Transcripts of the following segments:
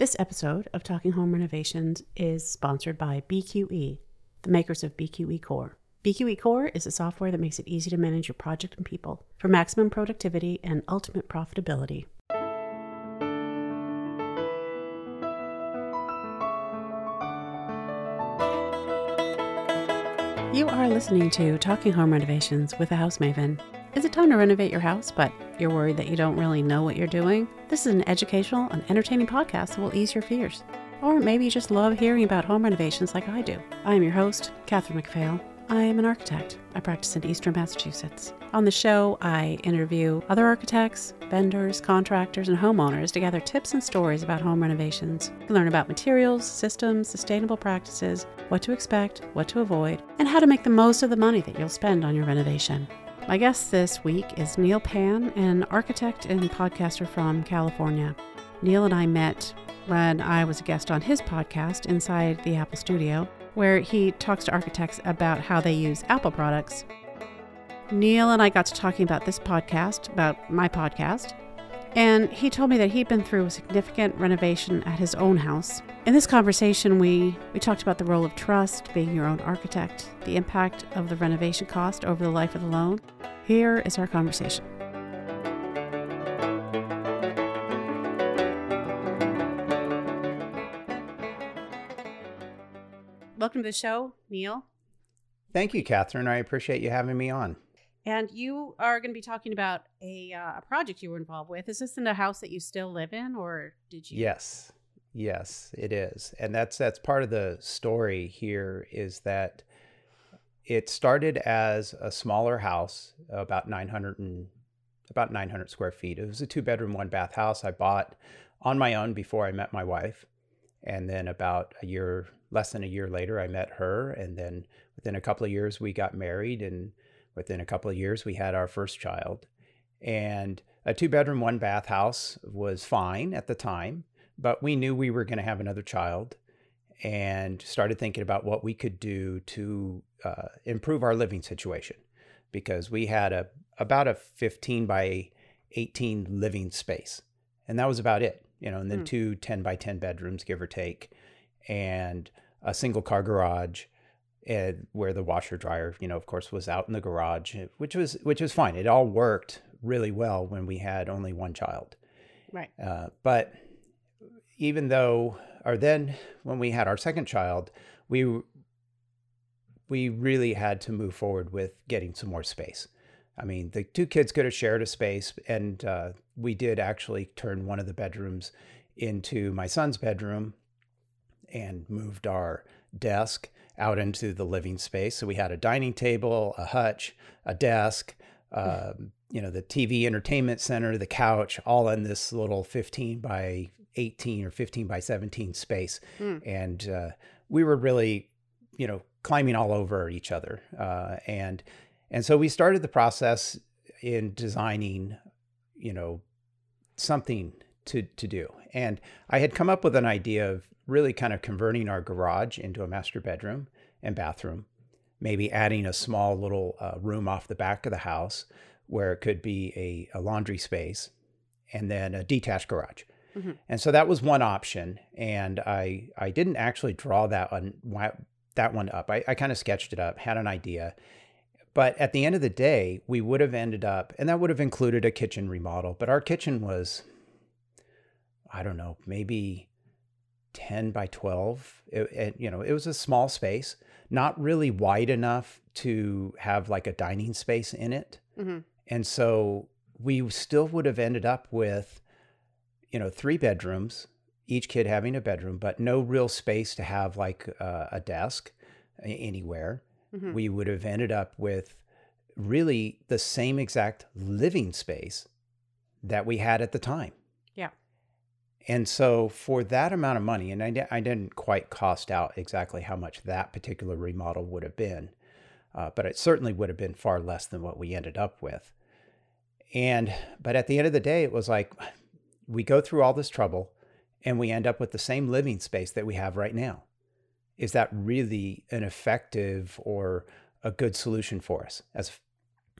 This episode of Talking Home Renovations is sponsored by BQE, the makers of BQE Core. BQE Core is a software that makes it easy to manage your project and people for maximum productivity and ultimate profitability. You are listening to Talking Home Renovations with a House Maven. Is it time to renovate your house, but you're worried that you don't really know what you're doing? This is an educational and entertaining podcast that will ease your fears. Or maybe you just love hearing about home renovations like I do. I am your host, Catherine McPhail. I am an architect. I practice in Eastern Massachusetts. On the show, I interview other architects, vendors, contractors, and homeowners to gather tips and stories about home renovations. You learn about materials, systems, sustainable practices, what to expect, what to avoid, and how to make the most of the money that you'll spend on your renovation. My guest this week is Neil Pan, an architect and podcaster from California. Neil and I met when I was a guest on his podcast, Inside the Apple Studio, where he talks to architects about how they use Apple products. Neil and I got to talking about this podcast, about my podcast, and he told me that he'd been through a significant renovation at his own house. In this conversation, we, we talked about the role of trust, being your own architect, the impact of the renovation cost over the life of the loan. Here is our conversation. Welcome to the show, Neil. Thank you, Catherine. I appreciate you having me on. And you are going to be talking about a, uh, a project you were involved with. Is this in a house that you still live in, or did you? Yes, yes, it is, and that's that's part of the story here. Is that it started as a smaller house, about nine hundred and about nine hundred square feet. It was a two bedroom, one bath house I bought on my own before I met my wife, and then about a year, less than a year later, I met her, and then within a couple of years we got married and within a couple of years, we had our first child. And a two bedroom, one bath house was fine at the time, but we knew we were going to have another child and started thinking about what we could do to uh, improve our living situation because we had a about a 15 by 18 living space and that was about it you know and then mm. two 10 by 10 bedrooms give or take and a single car garage and where the washer dryer, you know, of course, was out in the garage, which was which was fine. It all worked really well when we had only one child. Right. Uh, but even though, or then when we had our second child, we we really had to move forward with getting some more space. I mean, the two kids could have shared a space, and uh, we did actually turn one of the bedrooms into my son's bedroom and moved our desk out into the living space. So we had a dining table, a hutch, a desk, uh, you know, the TV entertainment center, the couch, all in this little 15 by 18 or 15 by 17 space. Mm. And uh, we were really, you know, climbing all over each other. Uh, and and so we started the process in designing, you know, something to to do. And I had come up with an idea of really kind of converting our garage into a master bedroom and bathroom, maybe adding a small little uh, room off the back of the house where it could be a, a laundry space, and then a detached garage. Mm-hmm. And so that was one option, and I I didn't actually draw that one that one up. I, I kind of sketched it up, had an idea, but at the end of the day, we would have ended up, and that would have included a kitchen remodel. But our kitchen was, I don't know, maybe 10 by 12. It, it, you know, it was a small space, not really wide enough to have like a dining space in it. Mm-hmm. And so we still would have ended up with, you know, three bedrooms, each kid having a bedroom, but no real space to have like uh, a desk anywhere. Mm-hmm. We would have ended up with really the same exact living space that we had at the time. And so for that amount of money, and I, I didn't quite cost out exactly how much that particular remodel would have been, uh, but it certainly would have been far less than what we ended up with. And, but at the end of the day, it was like we go through all this trouble and we end up with the same living space that we have right now. Is that really an effective or a good solution for us as,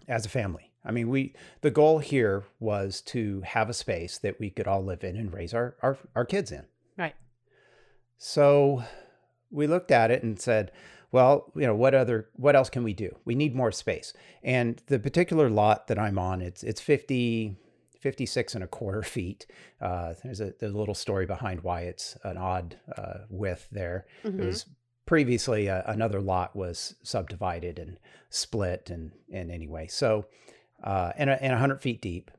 as a family? I mean, we the goal here was to have a space that we could all live in and raise our our, our kids in. Right. So we looked at it and said, well, you know, what other, what else can we do? We need more space. And the particular lot that I'm on, it's it's 50, 56 and a quarter feet. Uh, there's a, there's a little story behind why it's an odd uh, width there. Mhm. It was previously uh, another lot was subdivided and split and and anyway, so uh, and a, and 100 feet deep.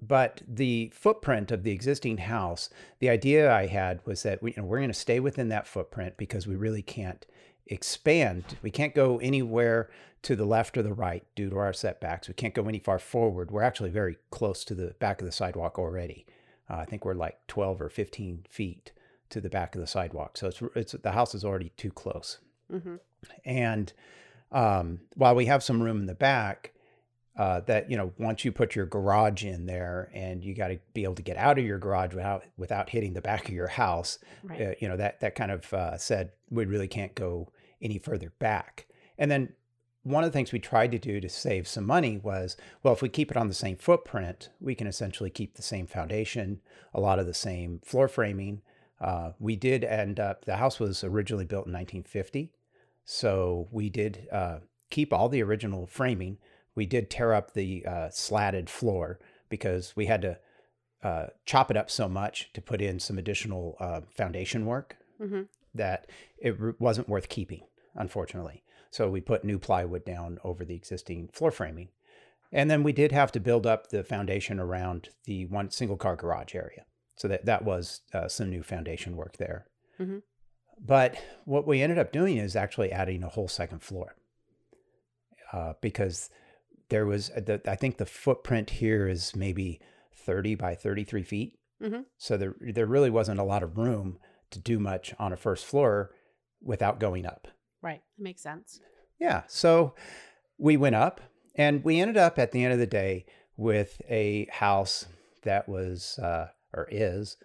But the footprint of the existing house, the idea I had was that we, you know, we're going to stay within that footprint because we really can't expand. We can't go anywhere to the left or the right due to our setbacks. We can't go any far forward. We're actually very close to the back of the sidewalk already. Uh, I think we're like 12 or 15 feet to the back of the sidewalk. So it's, it's the house is already too close. Mhm. And um, while we have some room in the back, uh, that you know, once you put your garage in there, and you got to be able to get out of your garage without without hitting the back of your house, Right. uh, you know that that kind of uh, said we really can't go any further back. And then one of the things we tried to do to save some money was, well, if we keep it on the same footprint, we can essentially keep the same foundation, a lot of the same floor framing. Uh, we did end up. The house was originally built in 1950, so we did uh, keep all the original framing. We did tear up the uh, slatted floor because we had to uh, chop it up so much to put in some additional uh, foundation work Mhm. that it r- wasn't worth keeping, unfortunately. So we put new plywood down over the existing floor framing. And then we did have to build up the foundation around the one single car garage area. So that, that was uh, some new foundation work there. Mhm. But what we ended up doing is actually adding a whole second floor uh, because there was, uh, the, I think the footprint here is maybe 30 by 33 feet. Mhm. So there, there really wasn't a lot of room to do much on a first floor without going up. Right. That makes sense. Yeah. So we went up and we ended up at the end of the day with a house that was uh, or is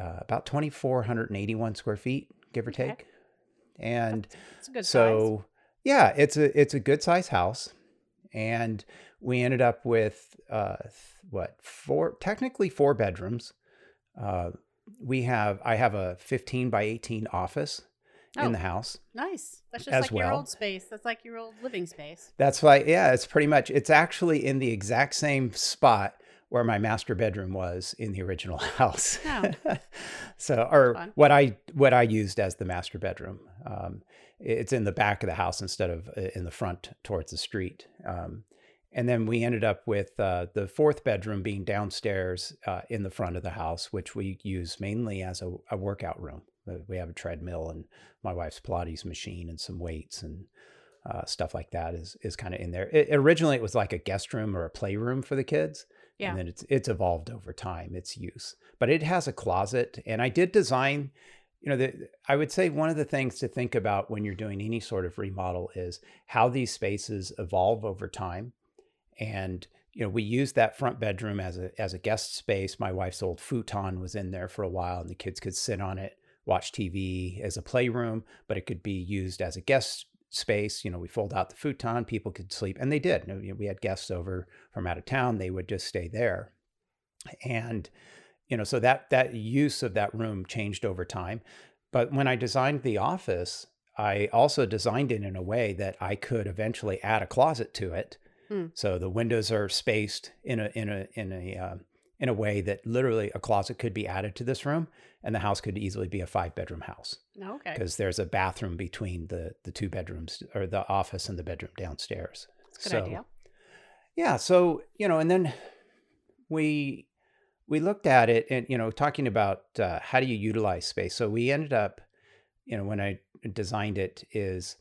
uh, about 2,481 square feet, give or Okay. take. And It's a good size. so yeah, it's a it's a good size house, and we ended up with uh, what four technically four bedrooms. Uh, we have I have a 15 by 18 office Oh. in the house. Nice. That's just like your old space. That's like your old living space. That's why, yeah, it's pretty much, it's actually in the exact same spot where my master bedroom was in the original house. Oh. so, or what I, what I used as the master bedroom. Um, it's in the back of the house instead of uh, in the front towards the street. Um, and then we ended up with uh, the fourth bedroom being downstairs uh, in the front of the house, which we use mainly as a, a workout room. Uh, We have a treadmill and my wife's Pilates machine and some weights and uh, stuff like that is is kind of in there. It, originally, it was like a guest room or a playroom for the kids, Yeah. and then it's it's evolved over time its use. But it has a closet, and I did design. You know, the, I would say one of the things to think about when you're doing any sort of remodel is how these spaces evolve over time. And you know, we used that front bedroom as a as a guest space. My wife's old futon was in there for a while, and the kids could sit on it, watch TV as a playroom, but it could be used as a guest space. You know, we fold out the futon, people could sleep, and they did. You know, we had guests over from out of town; they would just stay there, and you know, so that that use of that room changed over time. But when I designed the office, I also designed it in a way that I could eventually add a closet to it. Hmm. So the windows are spaced in a in a in a um, in a way that literally a closet could be added to this room, and the house could easily be a five bedroom house okay. because there's a bathroom between the the two bedrooms or the office and the bedroom downstairs. That's a good idea. Yeah, so you know, and then we we looked at it, and you know, talking about uh, how do you utilize space. So we ended up, you know, when I designed it, is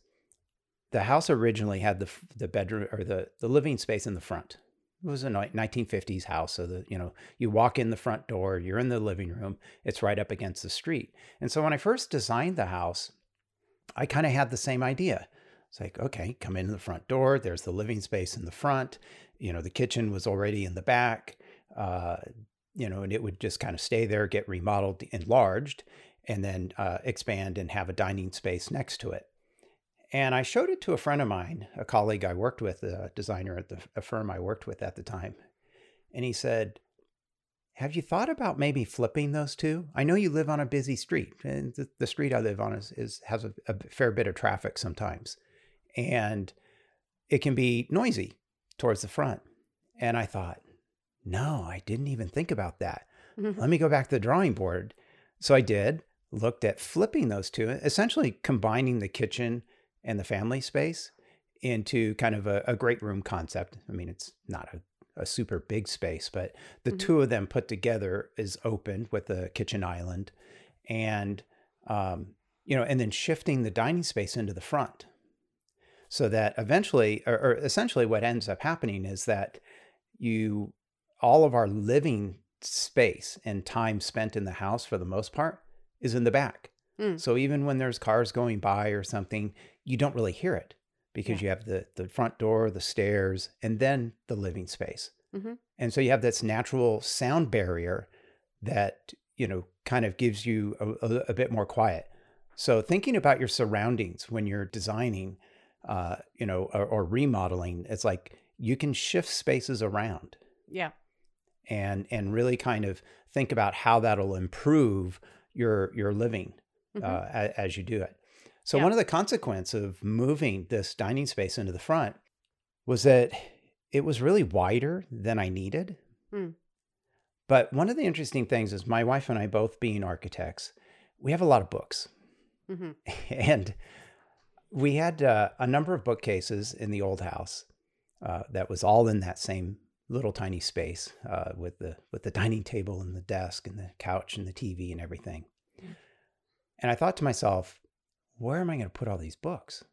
the house originally had the the bedroom or the the living space in the front. It was a 1950s house, so the you know you walk in the front door, you're in the living room, it's right up against the street. And so when I first designed the house, I kind of had the same idea. It's like, okay, come in the front door. There's the living space in the front. You know, the kitchen was already in the back. Uh, you know, and it would just kind of stay there, get remodeled, enlarged, and then uh, expand and have a dining space next to it. And I showed it to a friend of mine, a colleague I worked with, a designer at the firm I worked with at the time. And he said, have you thought about maybe flipping those two? I know you live on a busy street, and the, the street I live on is, is has a, a fair bit of traffic sometimes, and it can be noisy towards the front. And I thought, no, I didn't even think about that. Mhm. Let me go back to the drawing board. So I did, looked at flipping those two, essentially combining the kitchen and the family space into kind of a, a great room concept. I mean, it's not a, a super big space, but the Mhm. two of them put together is open with the kitchen island and, um, you know, and then shifting the dining space into the front so that eventually, or, or essentially what ends up happening is that you, all of our living space and time spent in the house for the most part is in the back. Mm. So even when there's cars going by or something, you don't really hear it because Yeah. you have the, the front door, the stairs, and then the living space. Mhm. And so you have this natural sound barrier that, you know, kind of gives you a, a, a bit more quiet. So thinking about your surroundings when you're designing, uh, you know, or, or remodeling, it's like you can shift spaces around Yeah. And and really kind of think about how that'll improve your your living Mhm. uh, a- as you do it. So Yeah. one of the consequence of moving this dining space into the front was that it was really wider than I needed. Hmm. But one of the interesting things is my wife and I both being architects, we have a lot of books. Mhm. and we had uh, a number of bookcases in the old house uh, that was all in that same little tiny space uh, with the with the dining table and the desk and the couch and the TV and everything. Mm. And I thought to myself, where am I going to put all these books?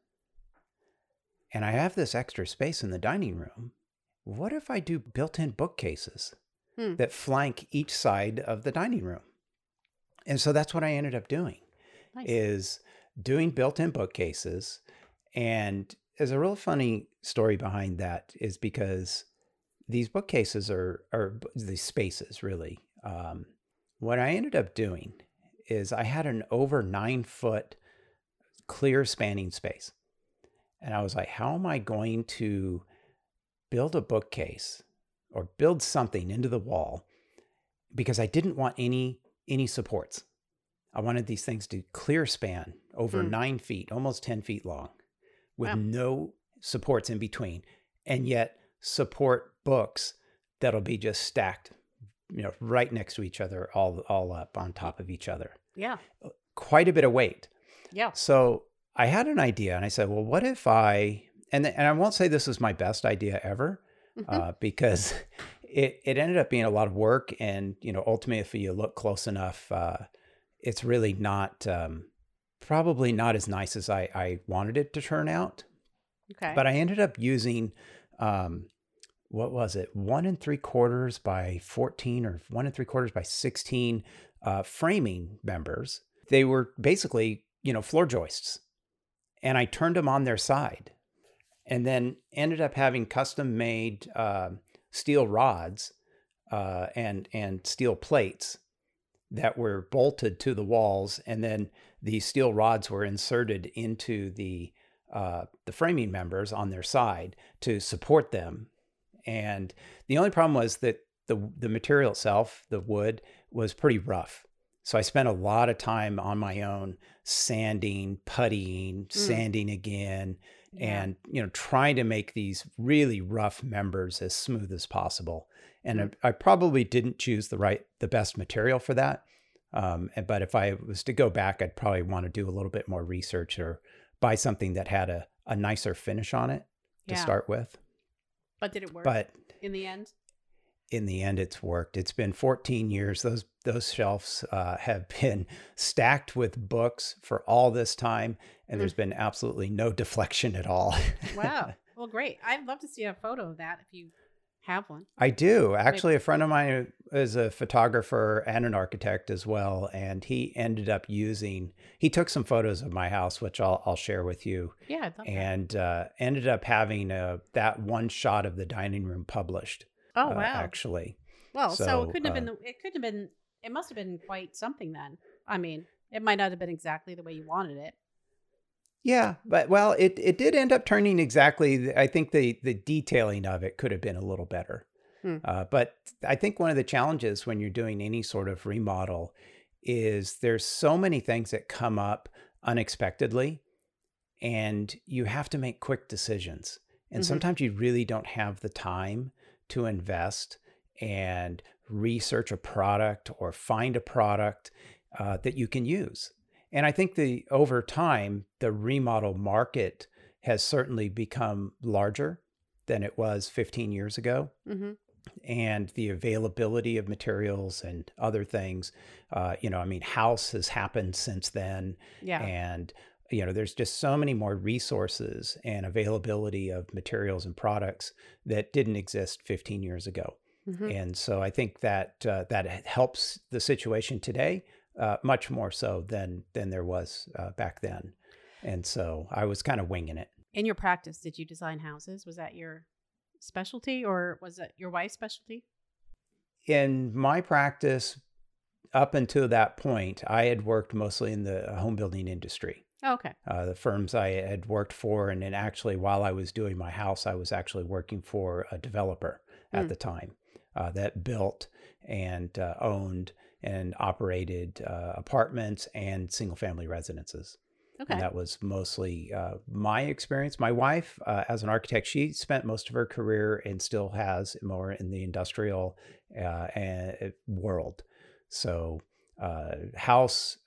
And I have this extra space in the dining room. What if I do built-in bookcases Hmm. that flank each side of the dining room? And so that's what I ended up doing Nice. is doing built-in bookcases and there's a real funny story behind that is because these bookcases are are these spaces really um, what i ended up doing is i had an over nine foot clear spanning space and i was like how am i going to build a bookcase or build something into the wall because i didn't want any any supports I wanted these things to clear span over Hmm. nine feet, almost 10 feet long, with Wow. no supports in between, and yet support books that'll be just stacked, you know, right next to each other, all, all up on top of each other. Yeah. Quite a bit of weight. Yeah. So I had an idea and I said, well, what if I, and, and I won't say this is my best idea ever, Mhm. uh, because it, it ended up being a lot of work. And, you know, ultimately, if you look close enough, uh, it's really not, um, probably not as nice as I, I wanted it to turn out. okay. But I ended up using, um, what was it? One and three quarters by 14 or one and three quarters by 16 uh, framing members. They were basically, you know, floor joists. And I turned them on their side and then ended up having custom made uh, steel rods uh, and, and steel plates that were bolted to the walls. And then the steel rods were inserted into the uh, the framing members on their side to support them. And the only problem was that the the material itself, the wood, was pretty rough. So I spent a lot of time on my own sanding, puttying, sanding again, Yeah. and you know trying to make these really rough members as smooth as possible. And Mm. I, I probably didn't choose the right the best material for that. Um, but if I was to go back, I'd probably want to do a little bit more research or buy something that had a, a nicer finish on it to Yeah. start with. But did it work But in the end? in the end, it's worked. It's been 14 years. Those those shelves uh, have been stacked with books for all this time, and Mm. there's been absolutely no deflection at all. Wow. well, great. I'd love to see a photo of that if you have one. I do. Actually, a friend of mine is a photographer and an architect as well, and he ended up using. He took some photos of my house, which I'll I'll share with you, Yeah, I'd love that. and uh, ended up having uh, that one shot of the dining room published. Oh uh, wow. Actually, well, so, so, it couldn't have uh, been. the- It couldn't have been. It must have been quite something then. I mean, it might not have been exactly the way you wanted it. Yeah, but well, it it did end up turning exactly. I think the the detailing of it could have been a little better. Mm. Uh, but I think one of the challenges when you're doing any sort of remodel is there's so many things that come up unexpectedly and you have to make quick decisions. And mm-hmm. sometimes you really don't have the time to invest and research a product or find a product uh, that you can use. And I think the over time, the remodel market has certainly become larger than it was 15 years ago. Mm-hmm. And the availability of materials and other things, uh, you know, I mean, Houzz has happened since then. Yeah. And, you know, there's just so many more resources and availability of materials and products that didn't exist 15 years ago. Mm-hmm. And so I think that uh, that helps the situation today uh, much more so than than there was uh, back then. And so I was kind of winging it. In your practice, did you design houses? Was that your specialty, or was it your wife's specialty? In my practice, up until that point, I had worked mostly in the home building industry. Oh, okay. Uh, the firms I had worked for, and then actually, while I was doing my house, I was actually working for a developer at mm. the time uh, that built and uh, owned and operated uh, apartments and single family residences. Okay. And that was mostly uh, my experience. My wife, uh, as an architect, she spent most of her career and still has more in the industrial uh, world. So, house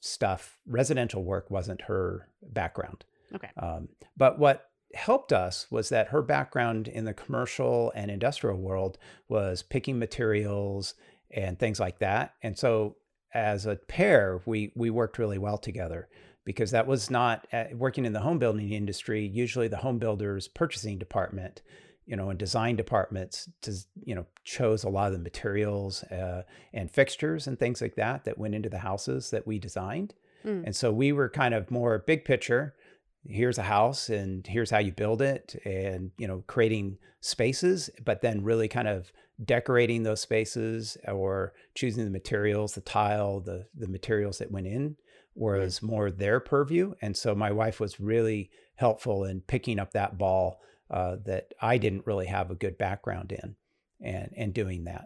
stuff, residential work wasn't her background. Okay. Um, but what helped us was that her background in the commercial and industrial world was picking materials and things like that. And so as a pair, we we worked really well together because that was not uh, working in the home building industry. Usually, the home builders purchasing department, you know, and design departments, to, you know, chose a lot of the materials uh, and fixtures and things like that that went into the houses that we designed. Mm. And so we were kind of more big picture here's a house and here's how you build it and you know creating spaces but then really kind of decorating those spaces or choosing the materials the tile the the materials that went in was more their purview and so my wife was really helpful in picking up that ball uh, that i didn't really have a good background in and and doing that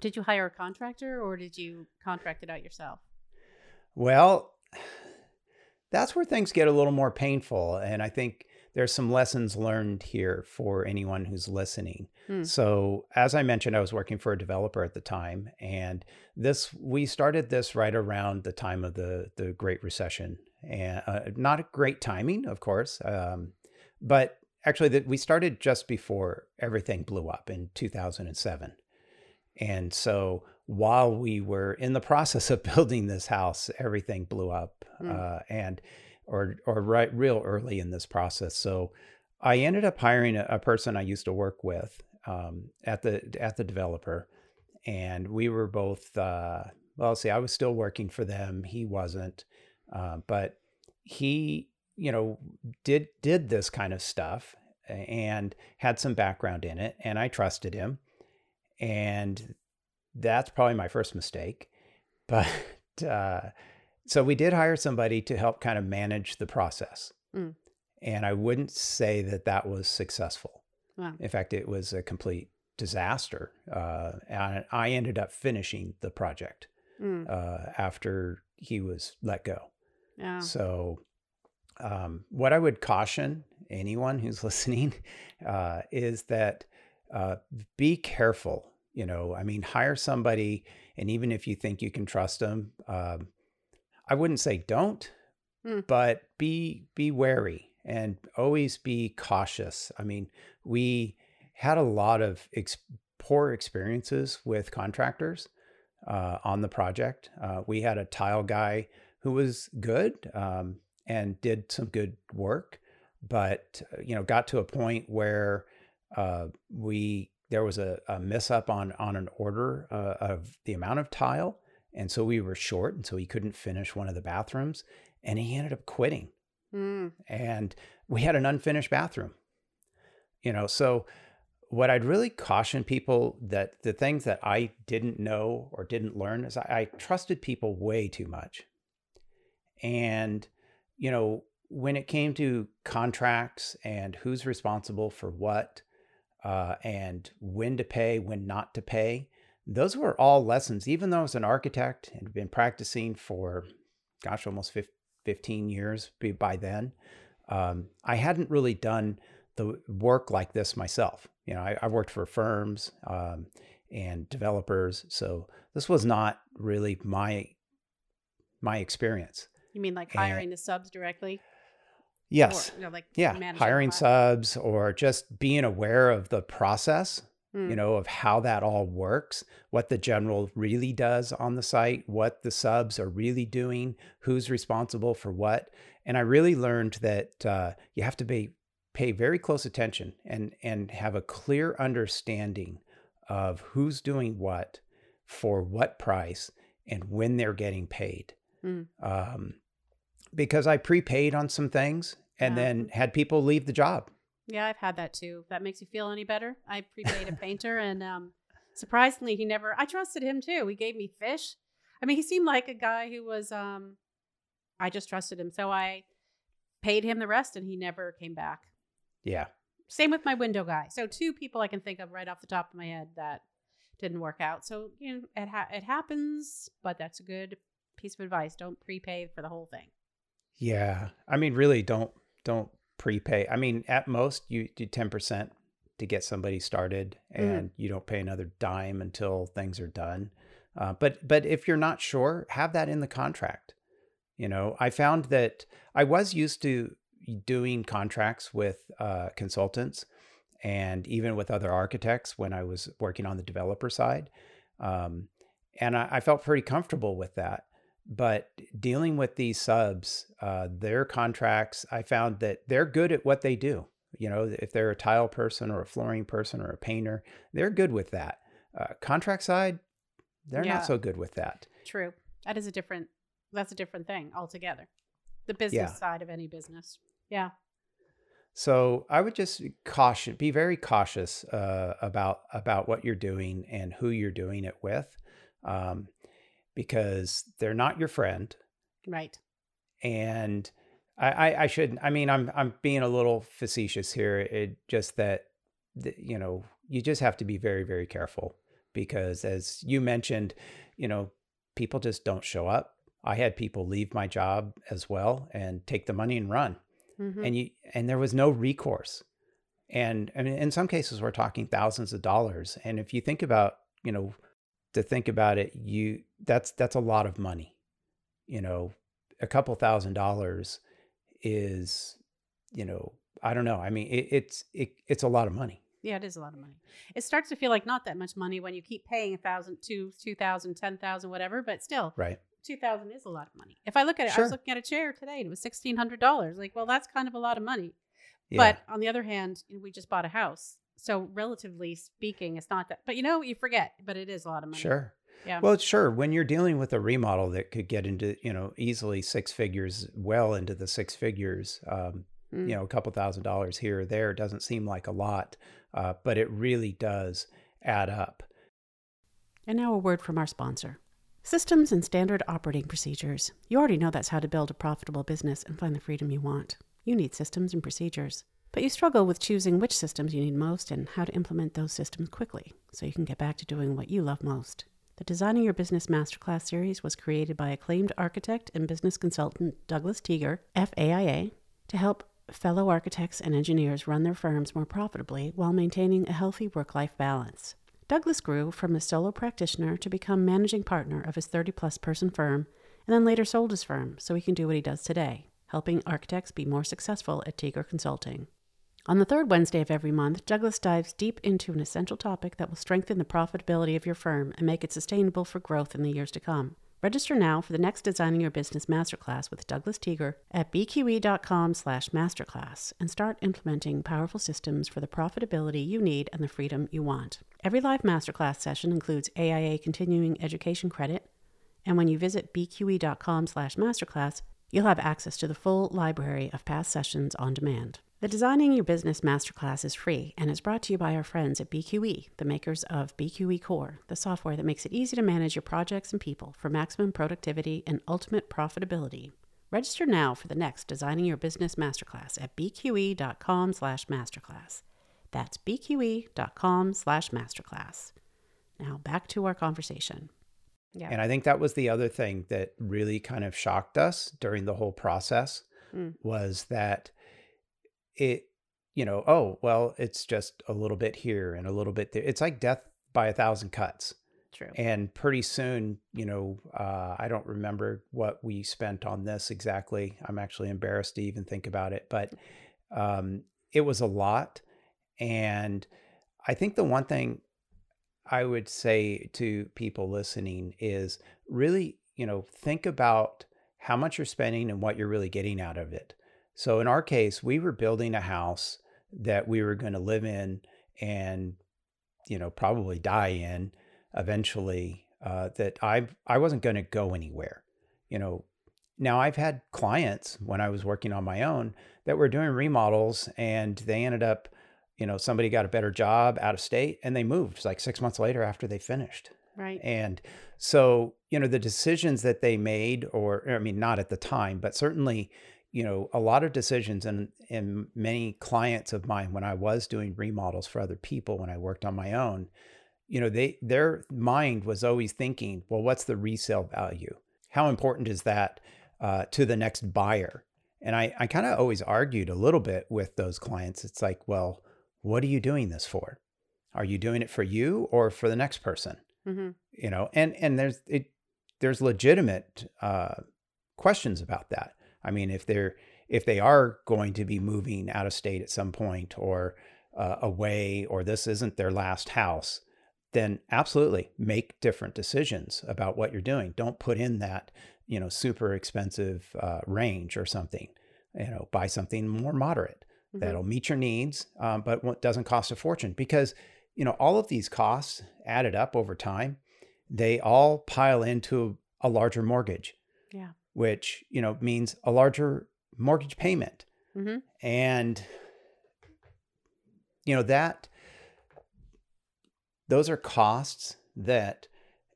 did you hire a contractor or did you contract it out yourself well that's where things get a little more painful. And I think there's some lessons learned here for anyone who's listening. Hmm. So, as I mentioned, I was working for a developer at the time, and this we started this right around the time of the the Great Recession, and uh, not a great timing, of course, um, but actually that we started just before everything blew up in 2007. And so while we were in the process of building this house, everything blew up, mm. uh, and or or right real early in this process. So I ended up hiring a, a person I used to work with um, at the at the developer, and we were both. Uh, well, see, I was still working for them. He wasn't, uh, but he, you know, did did this kind of stuff and had some background in it, and I trusted him. And that's probably my first mistake. But uh, so we did hire somebody to help kind of manage the process. Mm. And I wouldn't say that that was successful. Wow. In fact, it was a complete disaster. Uh, and I ended up finishing the project mm. uh, after he was let go. Yeah. So, um, what I would caution anyone who's listening uh, is that uh, be careful you know, I mean, hire somebody, and even if you think you can trust them, um, I wouldn't say don't, mm. but be be wary and always be cautious. I mean, we had a lot of ex- poor experiences with contractors uh, on the project. Uh, we had a tile guy who was good um, and did some good work, but uh, you know, got to a point where uh, we there was a, a miss up on on an order uh, of the amount of tile, and so we were short, and so he couldn't finish one of the bathrooms, and he ended up quitting. Mm. And we had an unfinished bathroom. You know, so what I'd really caution people that the things that I didn't know or didn't learn is I, I trusted people way too much. And, you know, when it came to contracts and who's responsible for what, uh, and when to pay, when not to pay. Those were all lessons, even though I was an architect and been practicing for, gosh, almost 15 years by then. Um, I hadn't really done the work like this myself. You know, I, I worked for firms um, and developers, so this was not really my my experience. You mean like hiring and, the subs directly? Yes. Or, you know, like yeah, hiring subs or just being aware of the process, mm. you know, of how that all works, what the general really does on the site, what the subs are really doing, who's responsible for what. And I really learned that uh, you have to be pay very close attention and and have a clear understanding of who's doing what for what price and when they're getting paid. Mm. Um, because I prepaid on some things and yeah. then had people leave the job. Yeah, I've had that too. That makes you feel any better? I prepaid a painter and um, surprisingly he never I trusted him too. He gave me fish. I mean, he seemed like a guy who was um I just trusted him. So I paid him the rest and he never came back. Yeah. Same with my window guy. So two people I can think of right off the top of my head that didn't work out. So you know it ha- it happens, but that's a good piece of advice. Don't prepay for the whole thing. Yeah, I mean, really, don't don't prepay. I mean, at most you do ten percent to get somebody started, mm-hmm. and mm. you don't pay another dime until things are done. Uh, but but if you're not sure, have that in the contract. You know, I found that I was used to doing contracts with uh, consultants and even with other architects when I was working on the developer side. Um, and I, I, felt pretty comfortable with that. But dealing with these subs, uh, their contracts, I found that they're good at what they do. You know, if they're a tile person or a flooring person or a painter, they're good with that. Uh, contract side, they're yeah. not so good with that. True. That is a different. That's a different thing altogether. The business yeah. side of any business. Yeah. So I would just caution, be very cautious uh, about about what you're doing and who you're doing it with, um, because they're not your friend, right? And I, I, I should, I mean, I'm I'm being a little facetious here. It just that, you know, you just have to be very very careful because, as you mentioned, you know, people just don't show up. I had people leave my job as well and take the money and run mm-hmm. and you and there was no recourse. And I mean, in some cases, we're talking thousands of dollars. And if you think about, you know, to think about it, you that's that's a lot of money. You know, a couple thousand dollars is, you know, I don't know. I mean, it, it's it, it's a lot of money. Yeah, it is a lot of money. It starts to feel like not that much money when you keep paying a thousand, two, two thousand, ten thousand, whatever. But still, right? two thousand is a lot of money. If I look at it, sure. I was looking at a chair today and it was sixteen hundred dollars. Like, well, that's kind of a lot of money. Yeah. But on the other hand, we just bought a house, so relatively speaking, it's not that. But you know, you forget, but it is a lot of money. Sure. Yeah. Well, sure. When you're dealing with a remodel that could get into, you know, easily six figures, well into the six figures, um, mm. you know, a couple thousand dollars here or there doesn't seem like a lot, uh, but it really does add up. And now a word from our sponsor. Systems and standard operating procedures. You already know that's how to build a profitable business and find the freedom you want. You need systems and procedures. But you struggle with choosing which systems you need most and how to implement those systems quickly so you can get back to doing what you love most. The Designing Your Business Masterclass series was created by acclaimed architect and business consultant Douglas Teager, FAIA, to help fellow architects and engineers run their firms more profitably while maintaining a healthy work life balance. Douglas grew from a solo practitioner to become managing partner of his 30 plus person firm and then later sold his firm so he can do what he does today, helping architects be more successful at Teager Consulting. On the third Wednesday of every month, Douglas dives deep into an essential topic that will strengthen the profitability of your firm and make it sustainable for growth in the years to come. Register now for the next Designing Your Business Masterclass with Douglas Teager at bqe.com slash masterclass and start implementing powerful systems for the profitability you need and the freedom you want. Every live masterclass session includes AIA continuing education credit, and when you visit bqe.com slash masterclass, you'll have access to the full library of past sessions on demand. The Designing Your Business Masterclass is free and is brought to you by our friends at BQE, the makers of BQE Core, the software that makes it easy to manage your projects and people for maximum productivity and ultimate profitability. Register now for the next Designing Your Business Masterclass at bqe.com/masterclass. That's bqe.com slash masterclass. Now back to our conversation. Yeah. And I think that was the other thing that really kind of shocked us during the whole process mm. was that it, you know, oh, well, it's just a little bit here and a little bit there. It's like death by a thousand cuts. True. And pretty soon, you know, uh, I don't remember what we spent on this exactly. I'm actually embarrassed to even think about it, but um, it was a lot. And I think the one thing I would say to people listening is really, you know, think about how much you're spending and what you're really getting out of it. So in our case, we were building a house that we were going to live in and, you know, probably die in eventually. Uh, that I I wasn't going to go anywhere. You know, now I've had clients when I was working on my own that were doing remodels and they ended up you know, somebody got a better job out of state and they moved like six months later after they finished. Right. And so, you know, the decisions that they made, or I mean, not at the time, but certainly, you know, a lot of decisions and and many clients of mine when I was doing remodels for other people when I worked on my own, you know, they their mind was always thinking, well, what's the resale value? How important is that uh, to the next buyer? And I, I kind of always argued a little bit with those clients. It's like, well, what are you doing this for? Are you doing it for you or for the next person? Mm-hmm. You know, and and there's it there's legitimate uh, questions about that. I mean, if they're if they are going to be moving out of state at some point or uh, away, or this isn't their last house, then absolutely make different decisions about what you're doing. Don't put in that you know super expensive uh, range or something. You know, buy something more moderate mm-hmm. that'll meet your needs, um, but doesn't cost a fortune because you know all of these costs added up over time, they all pile into a larger mortgage. Yeah. Which you know means a larger mortgage payment, mm-hmm. and you know that those are costs that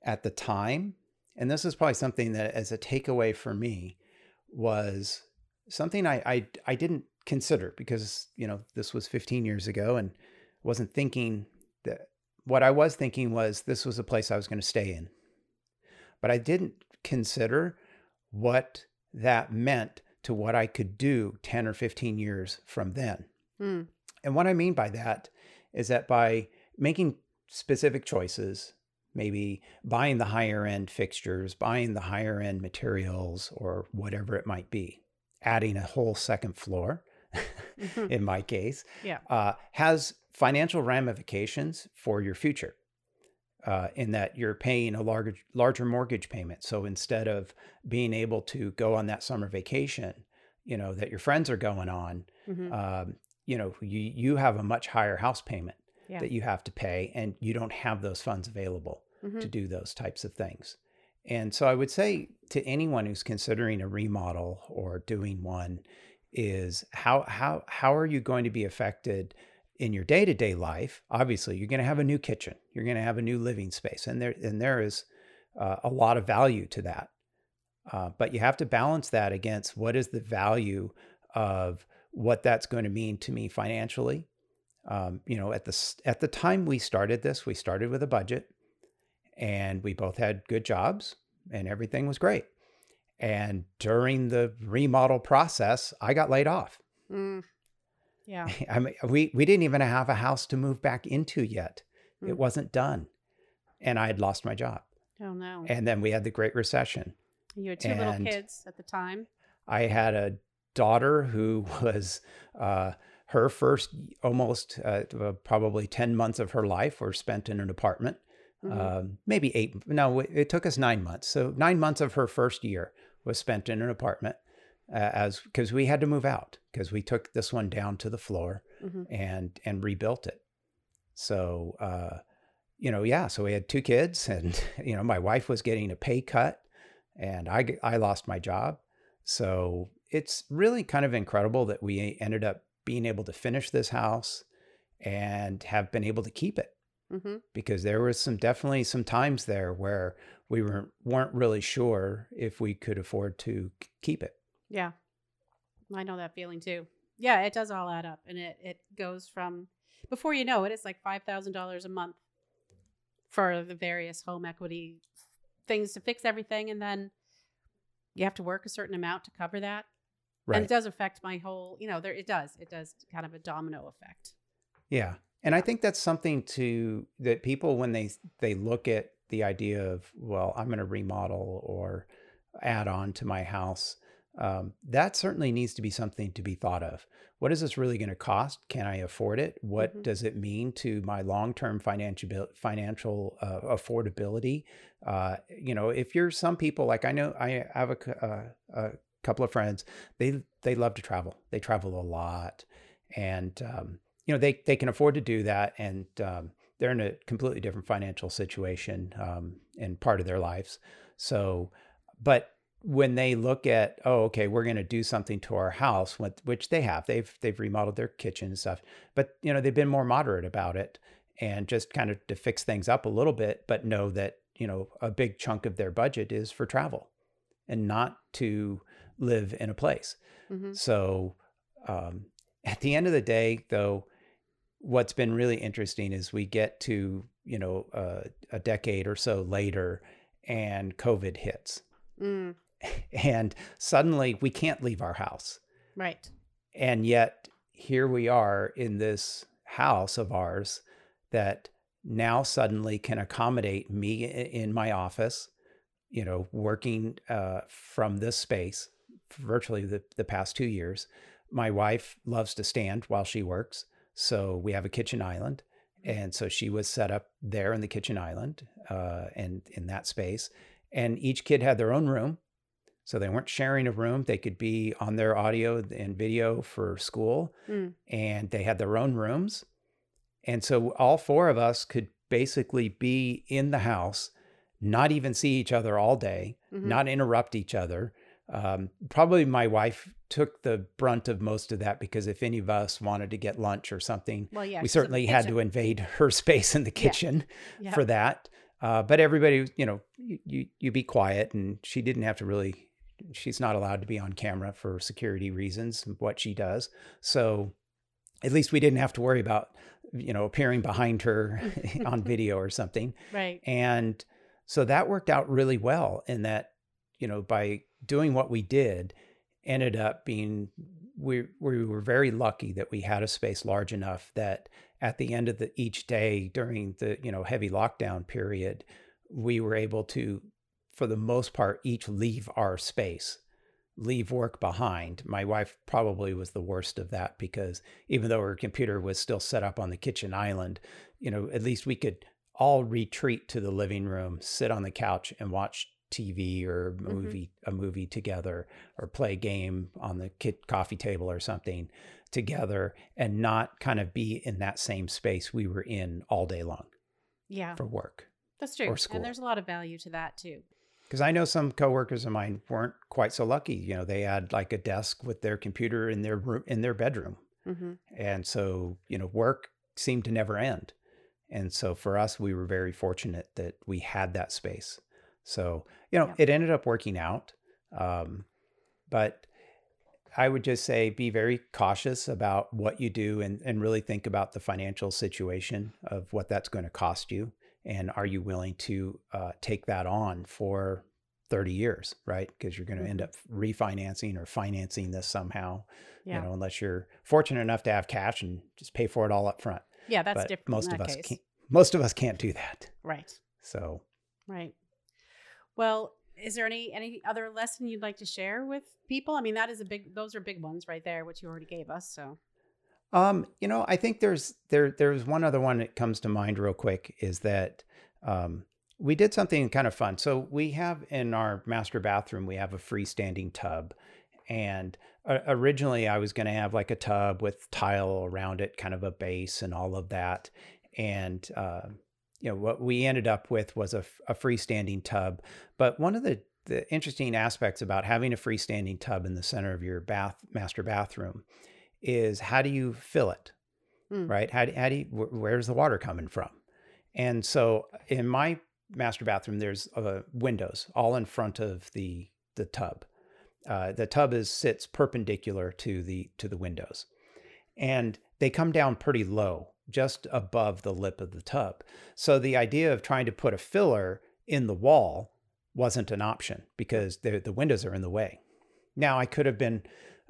at the time and this is probably something that as a takeaway for me was something I, I I didn't consider because you know this was 15 years ago and wasn't thinking that what I was thinking was this was a place I was going to stay in. But I didn't consider what that meant to what I could do 10 or 15 years from then. Mm. And what I mean by that is that by making specific choices, maybe buying the higher end fixtures, buying the higher end materials, or whatever it might be, adding a whole second floor, mm-hmm. in my case, yeah. uh, has financial ramifications for your future. Uh, in that you're paying a larger larger mortgage payment. So instead of being able to go on that summer vacation, you know that your friends are going on, mm-hmm. um, you know you you have a much higher house payment yeah. that you have to pay, and you don't have those funds available mm-hmm. to do those types of things. And so I would say to anyone who's considering a remodel or doing one, is how how how are you going to be affected in your day-to-day life obviously you're going to have a new kitchen you're going to have a new living space and there and there is uh, a lot of value to that uh, but you have to balance that against what is the value of what that's going to mean to me financially um, you know at the at the time we started this we started with a budget and we both had good jobs and everything was great and during the remodel process, I got laid off. Mm. Yeah. I mean, we, we didn't even have a house to move back into yet. Mm. It wasn't done. And I had lost my job. Oh, no. And then we had the Great Recession. You had two and little kids at the time. I had a daughter who was uh, her first almost uh, probably 10 months of her life were spent in an apartment. Mm-hmm. Uh, maybe eight. No, it took us nine months. So nine months of her first year was spent in an apartment uh, as because we had to move out because we took this one down to the floor mm-hmm. and and rebuilt it. So uh, you know, yeah. So we had two kids, and you know, my wife was getting a pay cut, and I I lost my job. So it's really kind of incredible that we ended up being able to finish this house and have been able to keep it. Mm-hmm. Because there was some definitely some times there where we weren't weren't really sure if we could afford to keep it. Yeah, I know that feeling too. Yeah, it does all add up, and it it goes from before you know it, it's like five thousand dollars a month for the various home equity things to fix everything, and then you have to work a certain amount to cover that. Right. And it does affect my whole, you know, there it does. It does kind of a domino effect. Yeah. And I think that's something to that people when they they look at the idea of well, I'm going to remodel or add on to my house, um, that certainly needs to be something to be thought of. What is this really going to cost? Can I afford it? What Mhm. does it mean to my long-term financial financial uh, affordability? Uh, you know, if you're some people like I know, I have a, c- uh, a couple of friends. They they love to travel. They travel a lot, and um, you know they they can afford to do that, and um, they're in a completely different financial situation um, in part of their lives. So, but when they look at oh okay we're going to do something to our house which they have they've they've remodeled their kitchen and stuff but you know they've been more moderate about it and just kind of to fix things up a little bit but know that you know a big chunk of their budget is for travel and not to live in a place. Hmm so um, at the end of the day, though, what's been really interesting is we get to you know uh, a decade or so later, and COVID hits, Mm, and suddenly we can't leave our house, right. and yet here we are in this house of ours that now suddenly can accommodate me in my office you know working uh, from this space virtually the, the past two years. My wife loves to stand while she works so we have a kitchen island. And so she was set up there in the kitchen island uh, and in that space. And each kid had their own room so they weren't sharing a room they could be on their audio and video for school Mm. and they had their own rooms and so all four of us could basically be in the house not even see each other all day Mhm. not interrupt each other um, probably my wife took the brunt of most of that because if any of us wanted to get lunch or something Well, yeah. we 'cause of the certainly had to invade her space in the kitchen Yeah. for that. Uh, but everybody, you know, you, you you be quiet, and she didn't have to really. She's not allowed to be on camera for security reasons. What she does, so at least we didn't have to worry about, you know, appearing behind her on video or something. Right. And so that worked out really well in that, you know, by doing what we did, ended up being we we were very lucky that we had a space large enough that at the end of the each day during the, you know, heavy lockdown period, we were able to for the most part each leave our space leave work behind. My wife probably was the worst of that because even though her computer was still set up on the kitchen island, you know, at least we could all retreat to the living room, sit on the couch and watch TV or Mhm. movie a movie together or play a game on the kit coffee table or something together and not kind of be in that same space we were in all day long Yeah. for work. That's true. or school. And there's a lot of value to that too. Because I know some coworkers of mine weren't quite so lucky. You know, they had like a desk with their computer in their room in their bedroom, Mm-hmm. and so you know, work seemed to never end. And so for us, we were very fortunate that we had that space. So you know, Yeah. it ended up working out. Um, but I would just say be very cautious about what you do and, and really think about the financial situation of what that's going to cost you. And are you willing to uh, take that on for 30 years, right? Because you're going to end Mhm. up refinancing or financing this somehow, Yeah. you know, unless you're fortunate enough to have cash and just pay for it all up front. yeah, that's but different. most of us case. can't. Most of us can't do that. Right. So Right. Well, is there any any other lesson you'd like to share with people? I mean, that is a big. Those are big ones right there, which you already gave us. So. Um, you know, I think there's there there's one other one that comes to mind real quick is that um, we did something kind of fun. So we have in our master bathroom we have a freestanding tub, and uh, originally I was going to have like a tub with tile around it, kind of a base and all of that, and uh, you know what we ended up with was a freestanding tub. But one of the the interesting aspects about having a freestanding tub in the center of your bath master bathroom is how do you fill it Mm. right how do, how do you, wh- where's the water coming from and so in my master bathroom there's uh, windows all in front of the the tub uh, the tub is sits perpendicular to the to the windows and they come down pretty low just above the lip of the tub. So the idea of trying to put a filler in the wall wasn't an option because the, the windows are in the way. Now, I could have been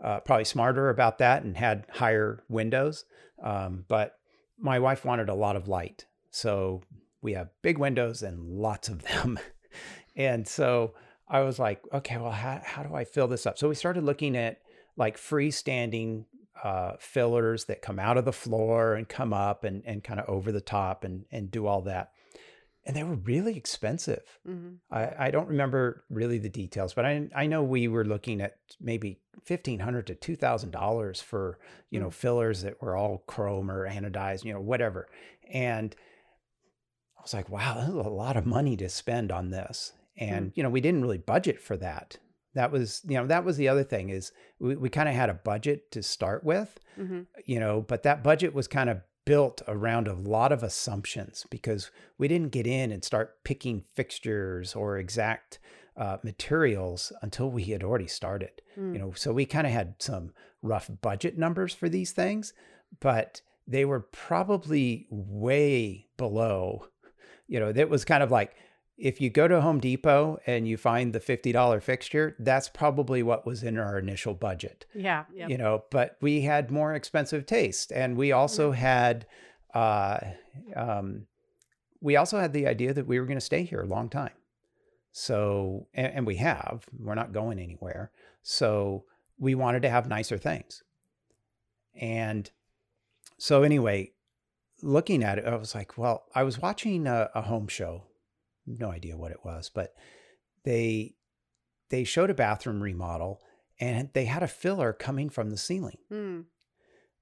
uh, probably smarter about that and had higher windows, um, but my wife wanted a lot of light. So we have big windows and lots of them. and so I was like, okay, well, how, how do I fill this up? So we started looking at like freestanding uh, fillers that come out of the floor and come up and, and kind of over the top and, and do all that. And they were really expensive. Mm-hmm. I, I don't remember really the details, but I, I know we were looking at maybe fifteen hundred to two thousand dollars for you know Mm. fillers that were all chrome or anodized, you know whatever. And I was like, wow, that's a lot of money to spend on this. And you know we didn't really budget for that. That was you know that was the other thing is we, we kind of had a budget to start with, Mm-hmm. you know, but that budget was kind of built around a lot of assumptions because we didn't get in and start picking fixtures or exact uh, materials until we had already started. Mm. You know, so we kind of had some rough budget numbers for these things, but they were probably way below. You know, that was kind of like if you go to Home Depot and you find the $50 fixture, that's probably what was in our initial budget. Yeah. Yeah. you know but we had more expensive taste. And we also had uh um we also had the idea that we were going to stay here a long time. So and, and we have we're not going anywhere. So we wanted to have nicer things. And so anyway looking at it i was like well i was watching a, a home show no idea what it was but they they showed a bathroom remodel and they had a filler coming from the ceiling. Mm.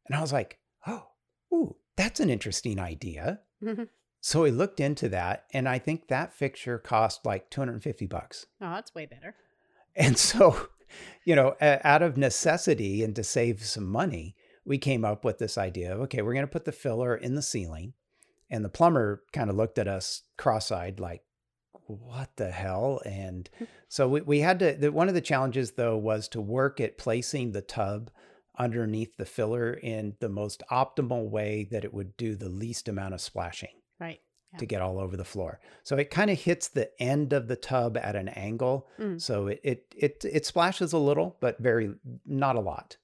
And I was like, oh, ooh, that's an interesting idea. So we looked into that, and I think that fixture cost like 250 bucks. Oh, that's way better. And so, you know, out of necessity and to save some money, we came up with this idea of okay, we're going to put the filler in the ceiling. And the plumber kind of looked at us cross eyed, like, what the hell? And so we, we had to, the, one of the challenges though was to work at placing the tub underneath the filler in the most optimal way that it would do the least amount of splashing Right. to get all over the floor. So it kind of hits the end of the tub at an angle. Mm. So it, it it it splashes a little, but very not a lot.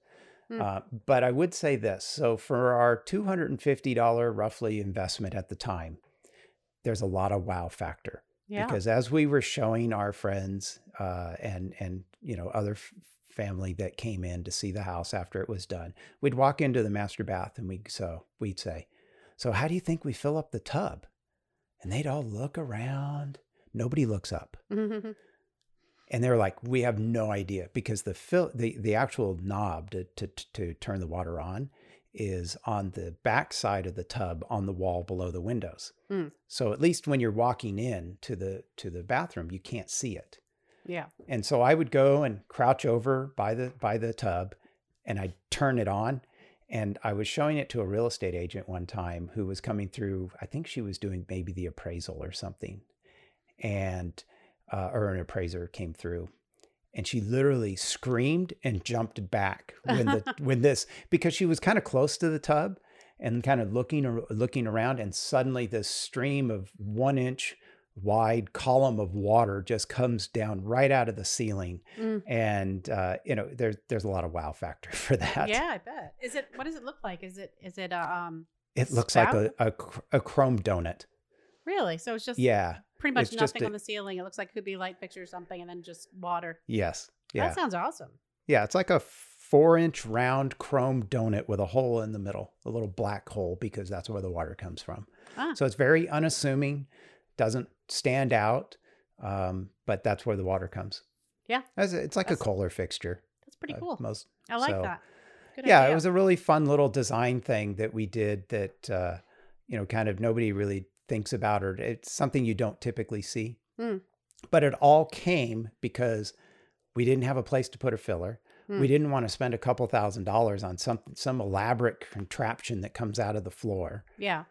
Mm. Uh, but I would say this: so for our two hundred and fifty dollar roughly investment at the time, there's a lot of wow factor Yeah. because as we were showing our friends uh, and and you know other f- family that came in to see the house after it was done, we'd walk into the master bath and we so we'd say, "So how do you think we fill up the tub?" And they'd all look around. Nobody looks up, and they're like, "We have no idea," because the fill the the actual knob to to to turn the water on is on the back side of the tub on the wall below the windows. Hmm. So at least when you're walking in to the to the bathroom, you can't see it. yeah. And so I would go and crouch over by the by the tub and I'd turn it on. And I was showing it to a real estate agent one time who was coming through, I think she was doing maybe the appraisal or something. And uh, or an appraiser came through and she literally screamed and jumped back when the when this because she was kind of close to the tub and kind of looking ar- looking around and suddenly this stream of one inch wide column of water just comes down right out of the ceiling Mm. and uh, you know there's there's a lot of wow factor for that Yeah, I bet. Is it? What does it look like? Is it? Is it? Uh, um. it looks like a, a a chrome donut Really? So it's just yeah pretty much it's nothing a- on the ceiling. It looks like it could be light fixture or something, and then just water. yes yeah That sounds awesome. Yeah, it's like a four inch round chrome donut with a hole in the middle, a little black hole, because that's where the water comes from. Ah. So it's very unassuming, doesn't stand out, um, but that's where the water comes. Yeah. As It's like That's- a Kohler fixture. That's pretty uh, cool. Most, I like so- that. Good yeah, idea. it was a really fun little design thing that we did that, uh, you know, kind of nobody really thinks about or it's something you don't typically see. Hmm. But it all came because we didn't have a place to put a filler. Hmm. We didn't want to spend a couple thousand dollars on some some elaborate contraption that comes out of the floor. yeah.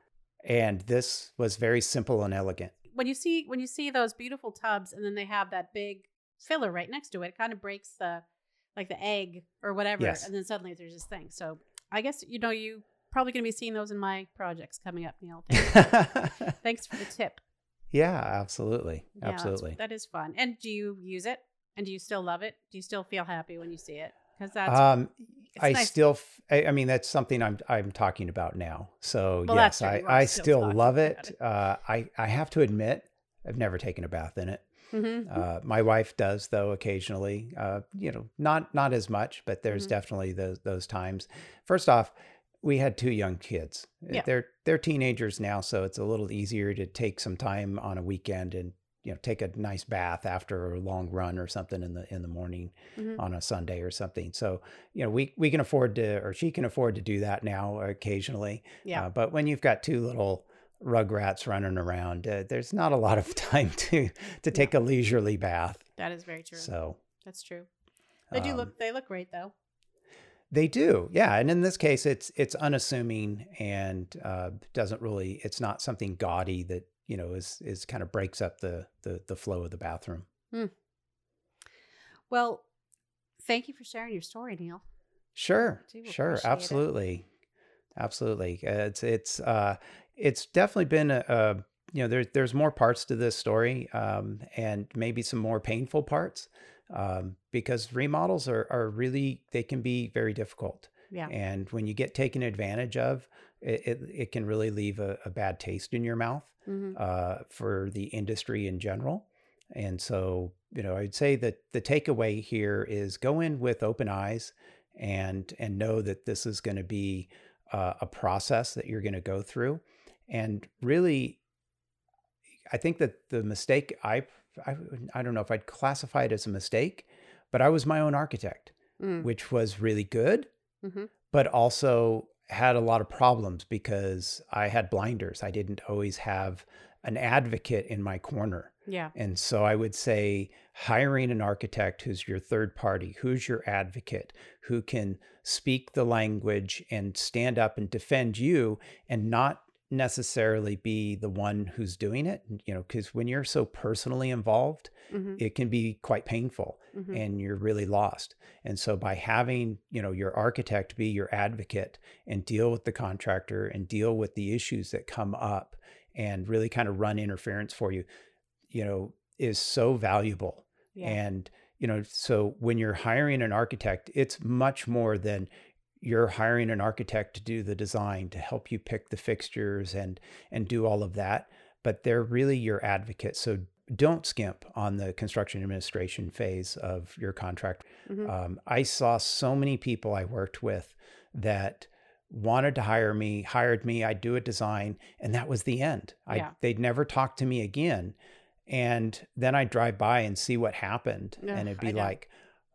And this was very simple and elegant. When you see when you see those beautiful tubs, and then they have that big filler right next to it, it kind of breaks the like the egg or whatever, Yes. and then suddenly there's this thing. So I guess you know you probably going to be seeing those in my projects coming up, Neil. Thanks, Thanks for the tip. Yeah, absolutely. Yeah, absolutely. that is fun. And do you use it? And do you still love it? Do you still feel happy when you see it? Because that's Um, I nice. still, I, I mean, that's something I'm I'm talking about now. So Well, yes. I, I still still love about it. Uh, I I have to admit, I've never taken a bath in it. Mhm. Uh, my wife does though occasionally. Uh, you know, not not as much, but there's Mhm. definitely those those times. First off, we had two young kids. Uh, Yeah. They're they're teenagers now, so it's a little easier to take some time on a weekend and you know take a nice bath after a long run or something in the in the morning Mhm. on a Sunday or something. So you know we we can afford to or she can afford to do that now occasionally. yeah. Uh, but when you've got two little rugrats running around, uh, there's not a lot of time to to take a leisurely bath. that is very true. So That's true. They do um, look. They look great though. They do, yeah. And in this case, it's it's unassuming and uh, doesn't really. It's not something gaudy that you know is is kind of breaks up the the the flow of the bathroom. Well, thank you for sharing your story, Neil. Sure, sure, appreciate it. absolutely, absolutely. It's it's uh, it's definitely been a, a you know there's there's more parts to this story, um, and maybe some more painful parts, um, because remodels are are really they can be very difficult. Yeah. And when you get taken advantage of, it, it, it can really leave a, a bad taste in your mouth hmm uh, for the industry in general. And so, you know, I'd say that the takeaway here is go in with open eyes and and know that this is going to be uh, a process that you're going to go through. And really, I think that the mistake I, I I don't know if I'd classify it as a mistake, but I was my own architect, Mm. which was really good Mhm. but also had a lot of problems because I had blinders. I didn't always have an advocate in my corner. Yeah. And so I would say hiring an architect who's your third party, who's your advocate, who can speak the language and stand up and defend you and not necessarily be the one who's doing it, you know, because when you're so personally involved, hmm it can be quite painful hmm and you're really lost. And so by having, you know, your architect be your advocate and deal with the contractor and deal with the issues that come up and really kind of run interference for you, you know, is so valuable. Yeah. And, you know, so when you're hiring an architect, it's much more than you're hiring an architect to do the design to help you pick the fixtures and and do all of that, but they're really your advocate. So don't skimp on the construction administration phase of your contract. Mhm. Um, I saw so many people I worked with that wanted to hire me, hired me, I'd do a design, and that was the end. I, Yeah. They'd never talk to me again. And then I'd drive by and see what happened. Ugh, and it'd be like,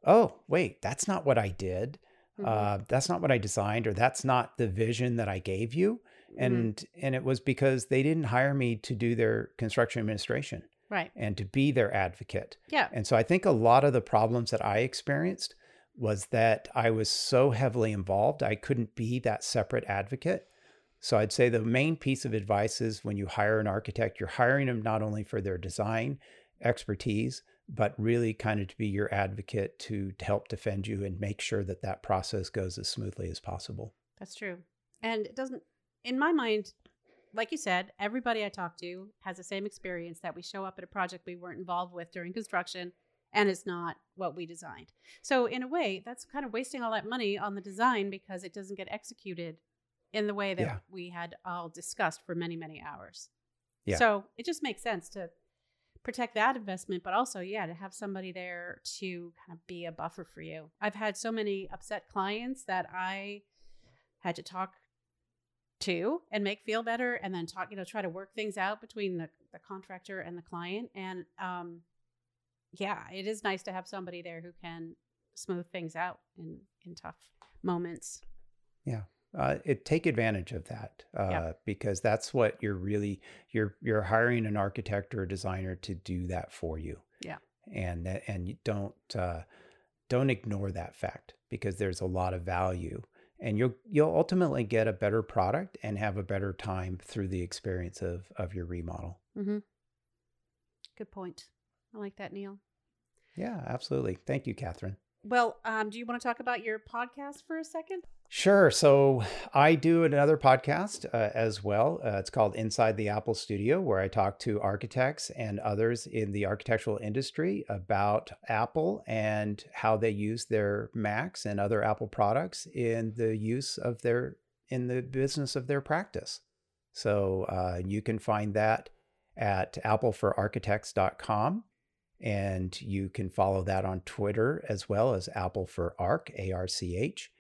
oh, wait, that's not what I did. Mhm. Uh, that's not what I designed, or that's not the vision that I gave you. Mhm. And and it was because they didn't hire me to do their construction administration right. and to be their advocate. Yeah. And so I think a lot of the problems that I experienced was that I was so heavily involved, I couldn't be that separate advocate. So I'd say the main piece of advice is when you hire an architect, you're hiring them not only for their design expertise, but really kind of to be your advocate to, to help defend you and make sure that that process goes as smoothly as possible. That's true. And it doesn't, in my mind, like you said, everybody I talk to has the same experience that we show up at a project we weren't involved with during construction and it's not what we designed. So, in a way, that's kind of wasting all that money on the design because it doesn't get executed in the way that Yeah. we had all discussed for many, many hours. Yeah. So, it just makes sense to protect that investment, but also, yeah, to have somebody there to kind of be a buffer for you. I've had so many upset clients that I had to talk to and make feel better and then talk, you know, try to work things out between the, the contractor and the client. And um yeah, it is nice to have somebody there who can smooth things out in in tough moments. Uh, it take advantage of that uh, Yeah. because that's what you're really you're you're hiring an architect or a designer to do that for you. Yeah. and that- and you don't uh, don't ignore that fact because there's a lot of value, and you'll you'll ultimately get a better product and have a better time through the experience of of your remodel. Mm-hmm. Good point. I like that, Neil. Yeah, absolutely. Thank you, Catherine. Well, um, do you want to talk about your podcast for a second? Sure. So I do another podcast uh, as well. Uh, it's called Inside the Apple Studio, where I talk to architects and others in the architectural industry about Apple and how they use their Macs and other Apple products in the use of their in the business of their practice. So uh, you can find that at appleforarchitects.com. And you can follow that on Twitter as well as Apple for Arch, A R C H.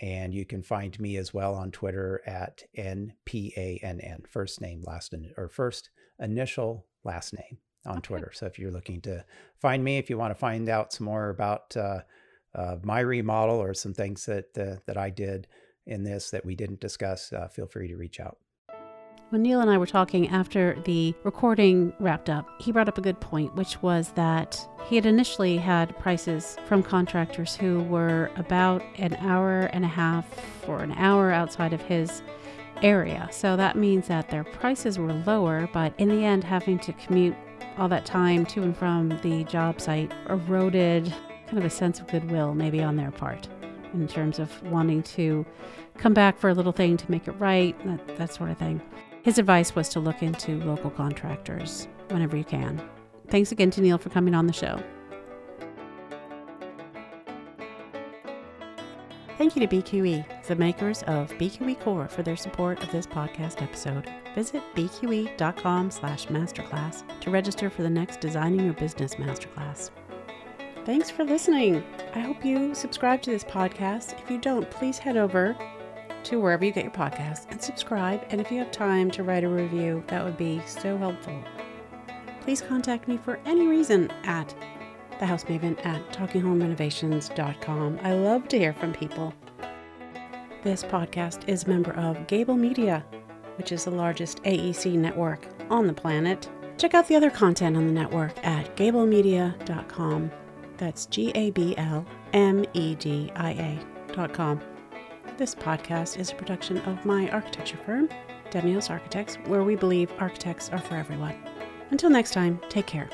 And you can find me as well on Twitter at NPANN, first name, last, or first initial, last name on okay. Twitter. So if you're looking to find me, if you want to find out some more about uh, uh, my remodel or some things that, uh, that I did in this that we didn't discuss, uh, feel free to reach out. When Neil and I were talking after the recording wrapped up, he brought up a good point, which was that he had initially had prices from contractors who were about an hour and a half or an hour outside of his area. So that means that their prices were lower, but in the end, having to commute all that time to and from the job site eroded kind of a sense of goodwill, maybe on their part, in terms of wanting to come back for a little thing to make it right, that, that sort of thing. His advice was to look into local contractors whenever you can. Thanks again to Neil for coming on the show. Thank you to BQE, the makers of BQE Core, for their support of this podcast episode. Visit bqe.com slash masterclass to register for the next Designing Your Business Masterclass. Thanks for listening. I hope you subscribe to this podcast. If you don't, please head over to wherever you get your podcasts and subscribe. And if you have time to write a review, that would be so helpful. Please contact me for any reason at thehousemaven at talkinghomerenovations.com. I love to hear from people. This podcast is a member of Gabl Media, which is the largest AEC network on the planet. Check out the other content on the network at gablmedia.com. That's G A B L M E D I A.com. This podcast is a production of my architecture firm, Demios Architects, where we believe architects are for everyone. Until next time, take care.